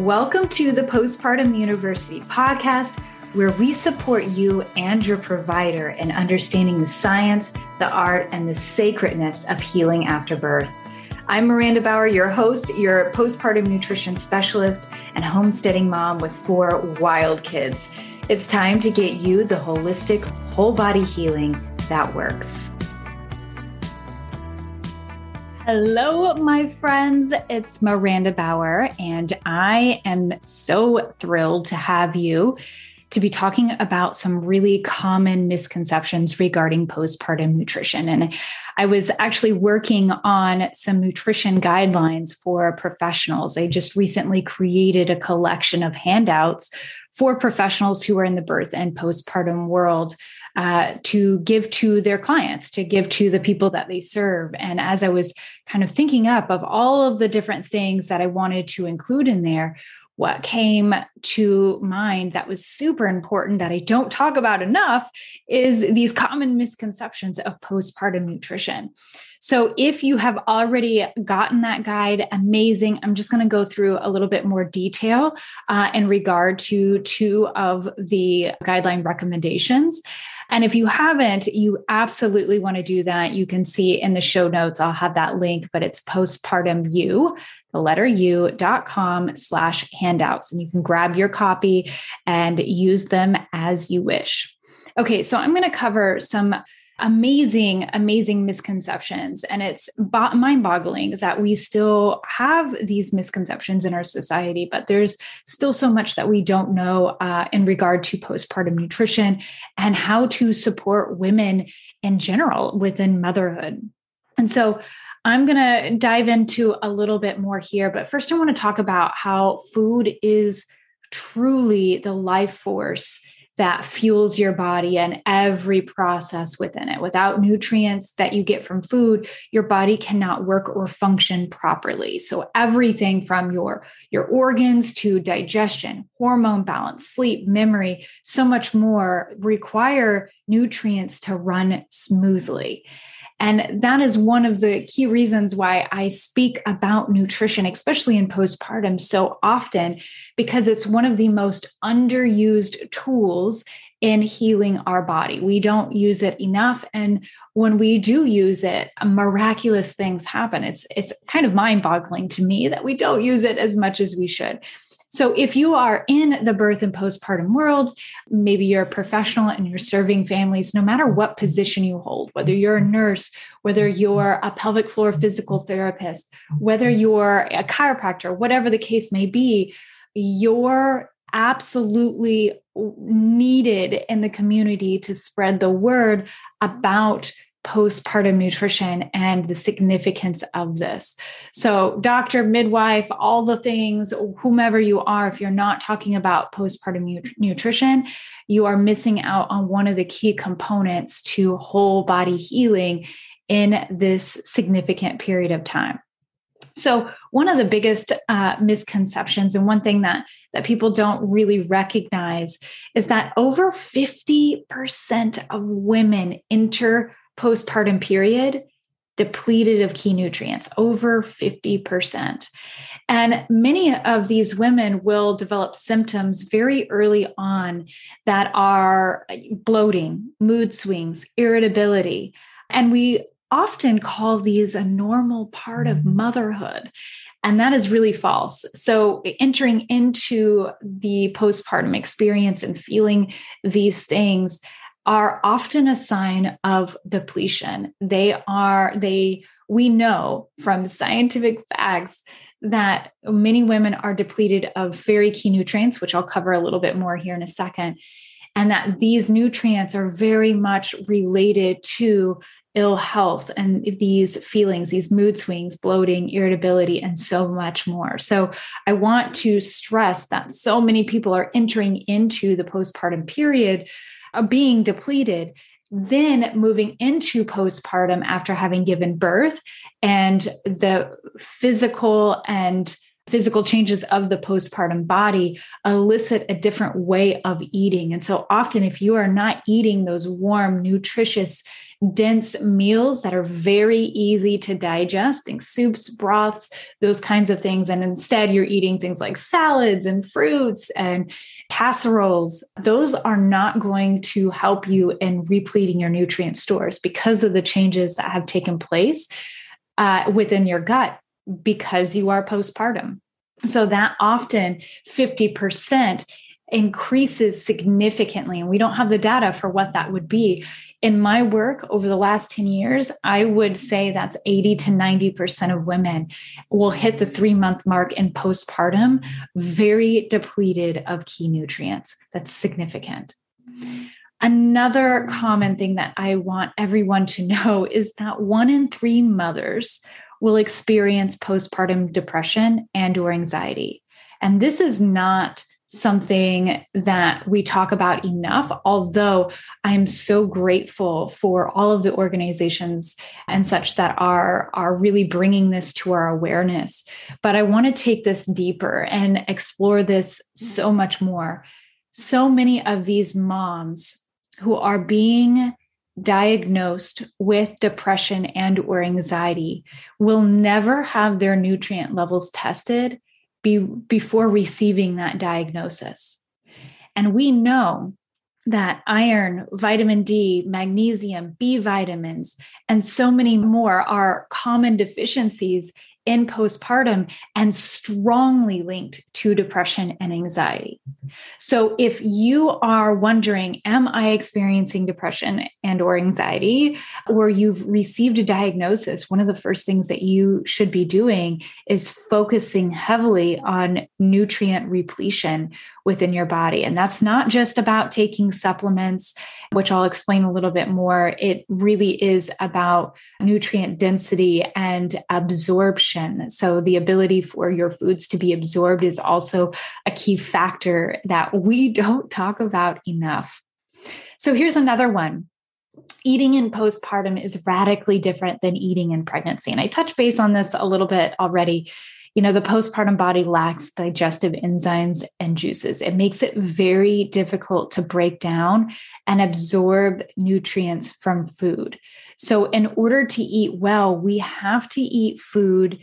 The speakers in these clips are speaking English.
Welcome to the Postpartum University podcast, where we support you and your provider in understanding the science, the art, and the sacredness of healing after birth. I'm Miranda Bauer, your host, your postpartum nutrition specialist, and homesteading mom with four wild kids. It's time to get you the holistic, whole body healing that works. Hello, my friends. It's Miranda Bauer, and I am so thrilled to have you to be talking about some really common misconceptions regarding postpartum nutrition. And I was actually working on some nutrition guidelines for professionals. I just recently created a collection of handouts for professionals who are in the birth and postpartum world uh, to give to their clients, to give to the people that they serve. And as I was kind of thinking up of all of the different things that I wanted to include in there, what came to mind that was super important that I don't talk about enough is these common misconceptions of postpartum nutrition. So, if you have already gotten that guide, amazing. I'm just going to go through a little bit more detail uh, in regard to two of the guideline recommendations. And if you haven't, you absolutely want to do that. You can see in the show notes, I'll have that link, but it's postpartum you, the letter u.com slash handouts. And you can grab your copy and use them as you wish. Okay, so I'm going to cover some amazing, amazing misconceptions. And it's bo- mind boggling that we still have these misconceptions in our society, but there's still so much that we don't know uh, in regard to postpartum nutrition and how to support women in general within motherhood. And so I'm going to dive into a little bit more here, but first I want to talk about how food is truly the life force that fuels your body and every process within it. Without nutrients that you get from food, your body cannot work or function properly. So everything from your your organs to digestion, hormone balance, sleep, memory, so much more require nutrients to run smoothly. And that is one of the key reasons why I speak about nutrition, especially in postpartum, so often, because it's one of the most underused tools in healing our body. We don't use it enough. And when we do use it, miraculous things happen. It's, it's kind of mind boggling to me that we don't use it as much as we should. So, if you are in the birth and postpartum world, maybe you're a professional and you're serving families, no matter what position you hold, whether you're a nurse, whether you're a pelvic floor physical therapist, whether you're a chiropractor, whatever the case may be, you're absolutely needed in the community to spread the word about postpartum nutrition and the significance of this. So, doctor, midwife, all the things, whomever you are, if you're not talking about postpartum nutrition, you are missing out on one of the key components to whole body healing in this significant period of time. So, one of the biggest uh, misconceptions, and one thing that that people don't really recognize, is that over fifty percent of women enter postpartum period depleted of key nutrients, over 50%. And many of these women will develop symptoms very early on that are bloating, mood swings, irritability. And we often call these a normal part of mm-hmm. motherhood. And that is really false. So, entering into the postpartum experience and feeling these things are often a sign of depletion. They are, they, we know from scientific facts that many women are depleted of very key nutrients, which I'll cover a little bit more here in a second. And that these nutrients are very much related to ill health and these feelings, these mood swings, bloating, irritability, and so much more. So, I want to stress that so many people are entering into the postpartum period being depleted then moving into postpartum after having given birth and the physical and physical changes of the postpartum body elicit a different way of eating. And so often, if you are not eating those warm, nutritious, dense meals that are very easy to digest, think soups, broths, those kinds of things, and instead you're eating things like salads and fruits and casseroles, those are not going to help you in repleting your nutrient stores because of the changes that have taken place uh, within your gut because you are postpartum. So that often 50% increases significantly. And we don't have the data for what that would be. In my work over the last 10 years, I would say that's 80 to 90% of women will hit the three month mark in postpartum, very depleted of key nutrients. That's significant. Another common thing that I want everyone to know is that one in three mothers will experience postpartum depression and or anxiety. And this is not something that we talk about enough although i'm so grateful for all of the organizations and such that are are really bringing this to our awareness but i want to take this deeper and explore this so much more so many of these moms who are being diagnosed with depression and or anxiety will never have their nutrient levels tested be, before receiving that diagnosis. And we know that iron, vitamin D, magnesium, B vitamins, and so many more are common deficiencies in postpartum and strongly linked to depression and anxiety. So if you are wondering am I experiencing depression and or anxiety or you've received a diagnosis one of the first things that you should be doing is focusing heavily on nutrient repletion within your body. And that's not just about taking supplements, which I'll explain a little bit more. It really is about nutrient density and absorption. So, the ability for your foods to be absorbed is also a key factor that we don't talk about enough. So, here's another one eating in postpartum is radically different than eating in pregnancy. And I touched base on this a little bit already you know, the postpartum body lacks digestive enzymes and juices. It makes it very difficult to break down and absorb nutrients from food. So, in order to eat well, we have to eat food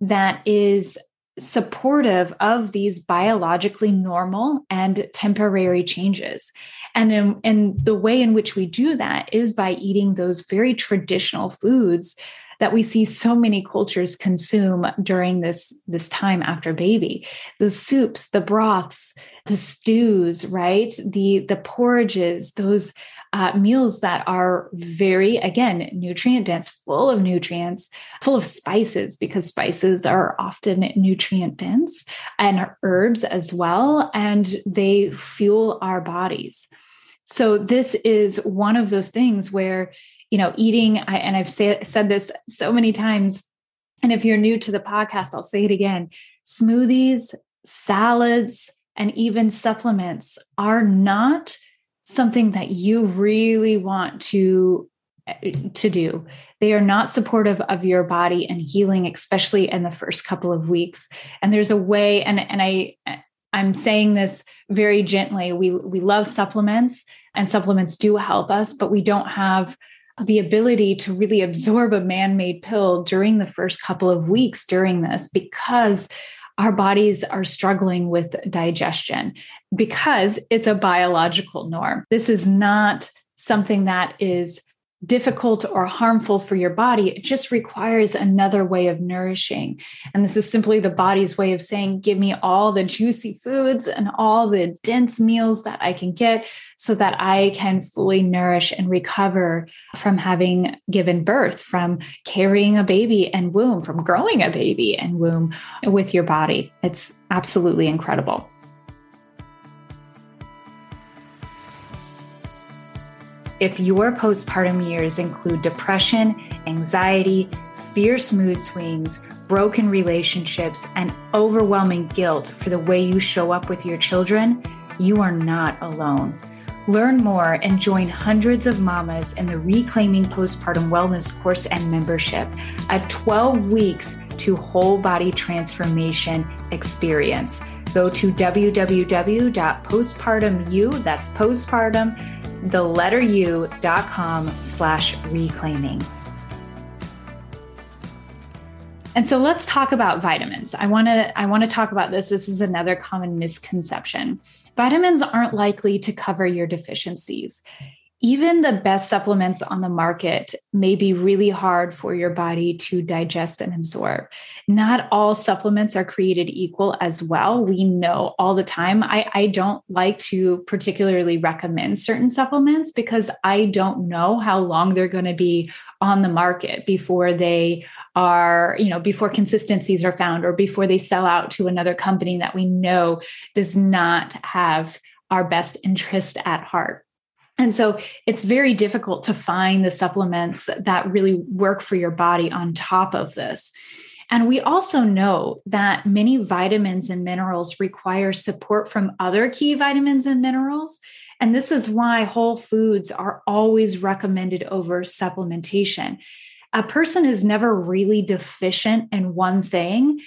that is supportive of these biologically normal and temporary changes. And, in, and the way in which we do that is by eating those very traditional foods that we see so many cultures consume during this this time after baby. Those soups the broths the stews right? The the porridges those uh, meals that are very again nutrient dense full of nutrients full of spices because spices are often nutrient dense and herbs as well and they fuel our bodies. So this is one of those things where you know, eating, I, and I've say, said this so many times. And if you're new to the podcast, I'll say it again smoothies, salads, and even supplements are not something that you really want to eh, to do they are not supportive of your body and healing especially in the first couple of weeks and there's a way and and i eh, i'm saying this very gently we we love supplements and supplements do help us but we don't have the ability to really absorb a man made pill during the first couple of weeks during this because our bodies are struggling with digestion because it's a biological norm. This is not something that is difficult or harmful for your body. It just requires another way of nourishing. And this is simply the body's way of saying, give me all the juicy foods and all the dense meals that I can get so that I can fully nourish and recover from having given birth, from carrying a baby and womb, from growing a baby and womb with your body. It's absolutely incredible. If your postpartum years include depression, anxiety, fierce mood swings, broken relationships, and overwhelming guilt for the way you show up with your children, you are not alone. Learn more and join hundreds of mamas in the Reclaiming Postpartum Wellness course and membership, a 12 weeks to whole body transformation experience. Go to www.postpartumu, that's postpartum, the letter u.com slash reclaiming. And so let's talk about vitamins. I want to I want to talk about this. This is another common misconception. Vitamins aren't likely to cover your deficiencies even the best supplements on the market may be really hard for your body to digest and absorb. Not all supplements are created equal as well. We know all the time. I, I don't like to particularly recommend certain supplements because I don't know how long they're going to be on the market before they are, you know, before consistencies are found or before they sell out to another company that we know does not have our best interest at heart. And so it's very difficult to find the supplements that really work for your body on top of this. And we also know that many vitamins and minerals require support from other key vitamins and minerals. And this is why whole foods are always recommended over supplementation. A person is never really deficient in one thing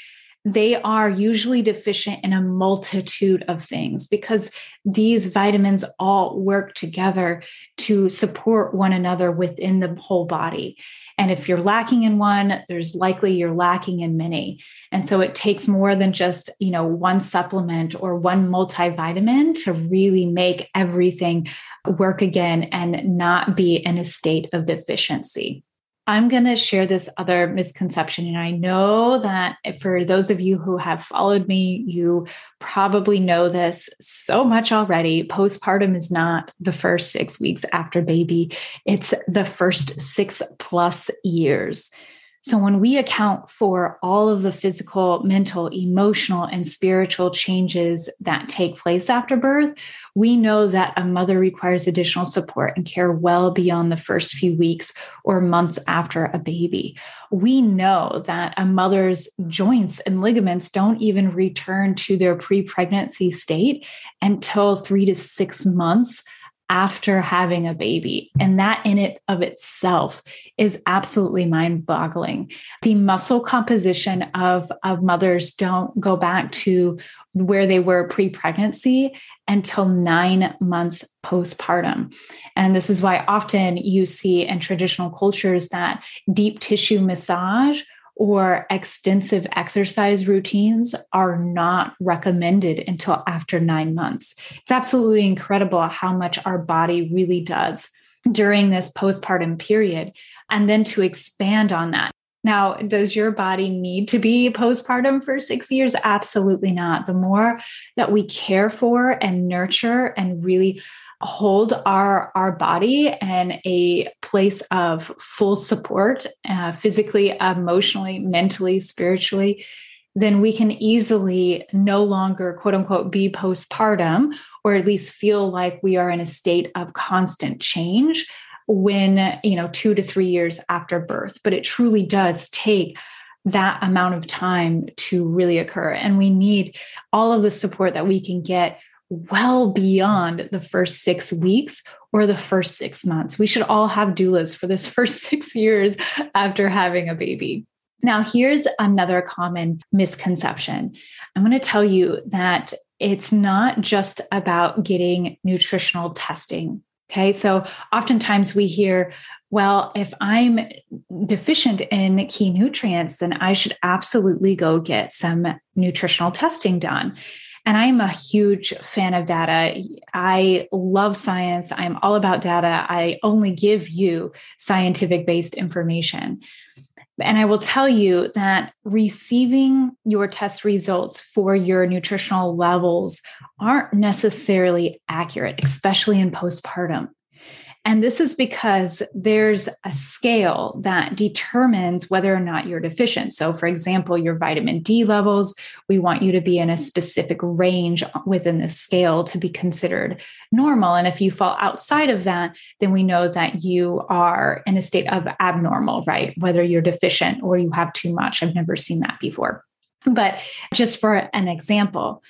they are usually deficient in a multitude of things because these vitamins all work together to support one another within the whole body. And if you're lacking in one, there's likely you're lacking in many. And so it takes more than just, you know, one supplement or one multivitamin to really make everything work again and not be in a state of deficiency. I'm going to share this other misconception. And I know that for those of you who have followed me, you probably know this so much already. Postpartum is not the first six weeks after baby, it's the first six plus years. So, when we account for all of the physical, mental, emotional, and spiritual changes that take place after birth, we know that a mother requires additional support and care well beyond the first few weeks or months after a baby. We know that a mother's joints and ligaments don't even return to their pre pregnancy state until three to six months after having a baby. And that in it of itself is absolutely mind boggling. The muscle composition of, of mothers don't go back to where they were pre pregnancy until nine months postpartum. And this is why often you see in traditional cultures that deep tissue massage or extensive exercise routines are not recommended until after nine months. It's absolutely incredible how much our body really does during this postpartum period. And then to expand on that. Now, does your body need to be postpartum for six years? Absolutely not. The more that we care for and nurture and really hold our our body in a place of full support uh, physically emotionally mentally spiritually then we can easily no longer quote unquote be postpartum or at least feel like we are in a state of constant change when you know 2 to 3 years after birth. But it truly does take that amount of time to really occur. And we need all of the support that we can get well beyond the first six weeks or the first six months. We should all have doulas for this first six years after having a baby. Now, here's another common misconception. I'm going to tell you that it's not just about getting nutritional testing. Okay. So oftentimes we hear, well, if I'm deficient in key nutrients, then I should absolutely go get some nutritional testing done. And I'm a huge fan of data. I love science. I'm all about data. I only give you scientific based information. And I will tell you that receiving your test results for your nutritional levels aren't necessarily accurate, especially in postpartum. And this is because there's a scale that determines whether or not you're deficient. So, for example, your vitamin D levels, we want you to be in a specific range within the scale to be considered normal. And if you fall outside of that, then we know that you are in a state of abnormal, right? Whether you're deficient or you have too much. I've never seen that before. But just for an example,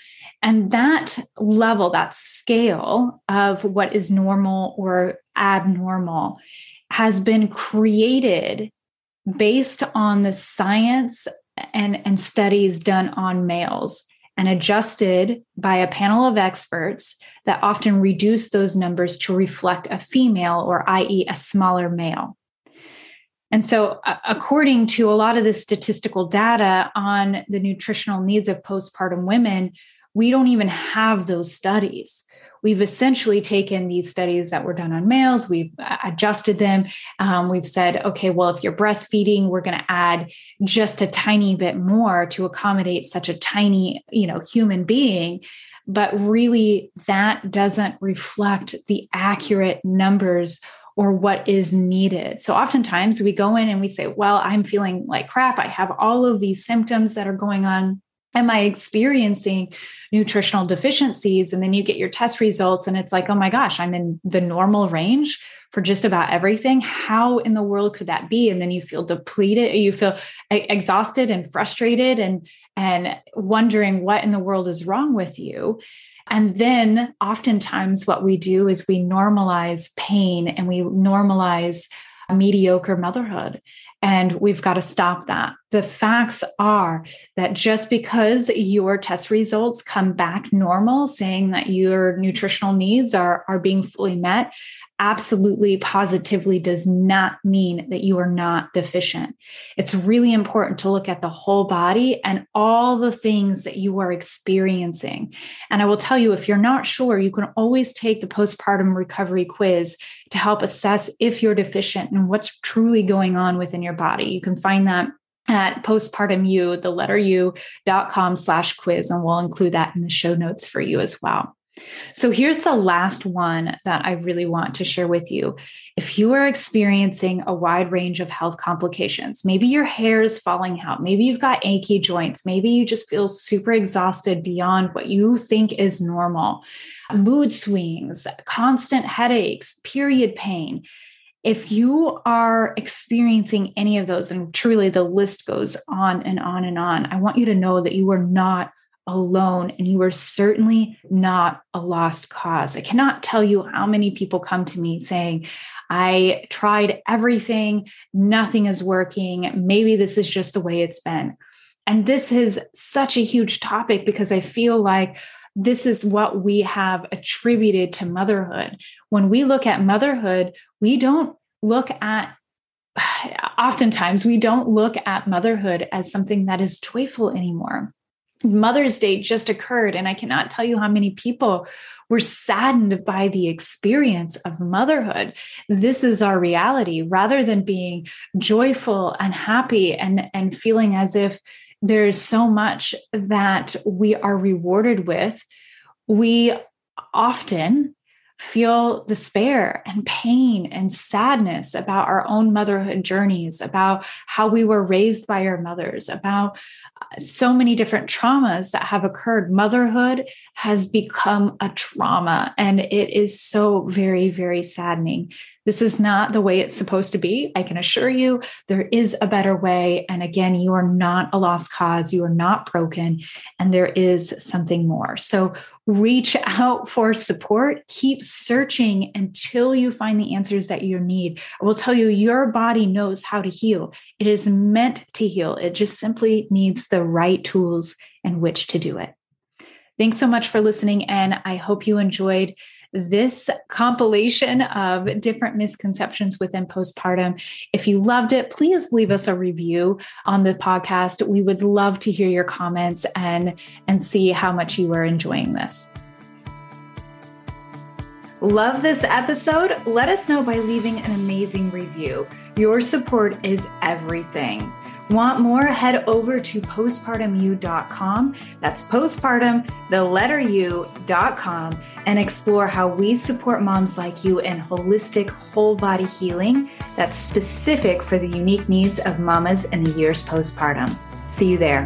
And that level, that scale of what is normal or abnormal has been created based on the science and, and studies done on males and adjusted by a panel of experts that often reduce those numbers to reflect a female or i.e. a smaller male. And so, according to a lot of the statistical data on the nutritional needs of postpartum women, we don't even have those studies. We've essentially taken these studies that were done on males, we've adjusted them. Um, we've said, okay, well, if you're breastfeeding, we're going to add just a tiny bit more to accommodate such a tiny, you know, human being. But really, that doesn't reflect the accurate numbers or what is needed. So oftentimes we go in and we say, Well, I'm feeling like crap. I have all of these symptoms that are going on am I experiencing nutritional deficiencies? And then you get your test results, and it's like, oh my gosh, I'm in the normal range for just about everything. How in the world could that be? And then you feel depleted, you feel exhausted and frustrated and and wondering what in the world is wrong with you. And then oftentimes what we do is we normalize pain and we normalize mediocre motherhood. And we've got to stop that. The facts are that just because your test results come back normal, saying that your nutritional needs are, are being fully met, absolutely positively does not mean that you are not deficient. It's really important to look at the whole body and all the things that you are experiencing. And I will tell you, if you're not sure, you can always take the postpartum recovery quiz to help assess if you're deficient and what's truly going on within your body. You can find that at postpartum u the letter u dot com slash quiz and we'll include that in the show notes for you as well so here's the last one that I really want to share with you. If you are experiencing a wide range of health complications, maybe your hair is falling out, maybe you've got achy joints, maybe you just feel super exhausted beyond what you think is normal, mood swings, constant headaches, period pain. If you are experiencing any of those, and truly the list goes on and on and on, I want you to know that you are not alone and you are certainly not a lost cause. I cannot tell you how many people come to me saying, I tried everything, nothing is working. Maybe this is just the way it's been. And this is such a huge topic because I feel like this is what we have attributed to motherhood. When we look at motherhood, we don't look at oftentimes we don't look at motherhood as something that is joyful anymore. Mother's Day just occurred, and I cannot tell you how many people were saddened by the experience of motherhood. This is our reality rather than being joyful and happy and, and feeling as if there's so much that we are rewarded with. We often feel despair and pain and sadness about our own motherhood journeys, about how we were raised by our mothers, about so many different traumas that have occurred. Motherhood has become a trauma, and it is so very, very saddening. This is not the way it's supposed to be. I can assure you there is a better way. And again, you are not a lost cause. You are not broken, and there is something more. So reach out for support. Keep searching until you find the answers that you need. I will tell you, your body knows how to heal. It is meant to heal. It just simply needs the right tools and which to do it. Thanks so much for listening. And I hope you enjoyed this compilation of different misconceptions within postpartum. If you loved it, please leave us a review on the podcast. We would love to hear your comments and, and see how much you are enjoying this. Love this episode? Let us know by leaving an amazing review. Your support is everything. Want more? Head over to postpartumu.com. That's postpartum, the letter u.com, and explore how we support moms like you in holistic whole body healing that's specific for the unique needs of mamas in the years postpartum. See you there.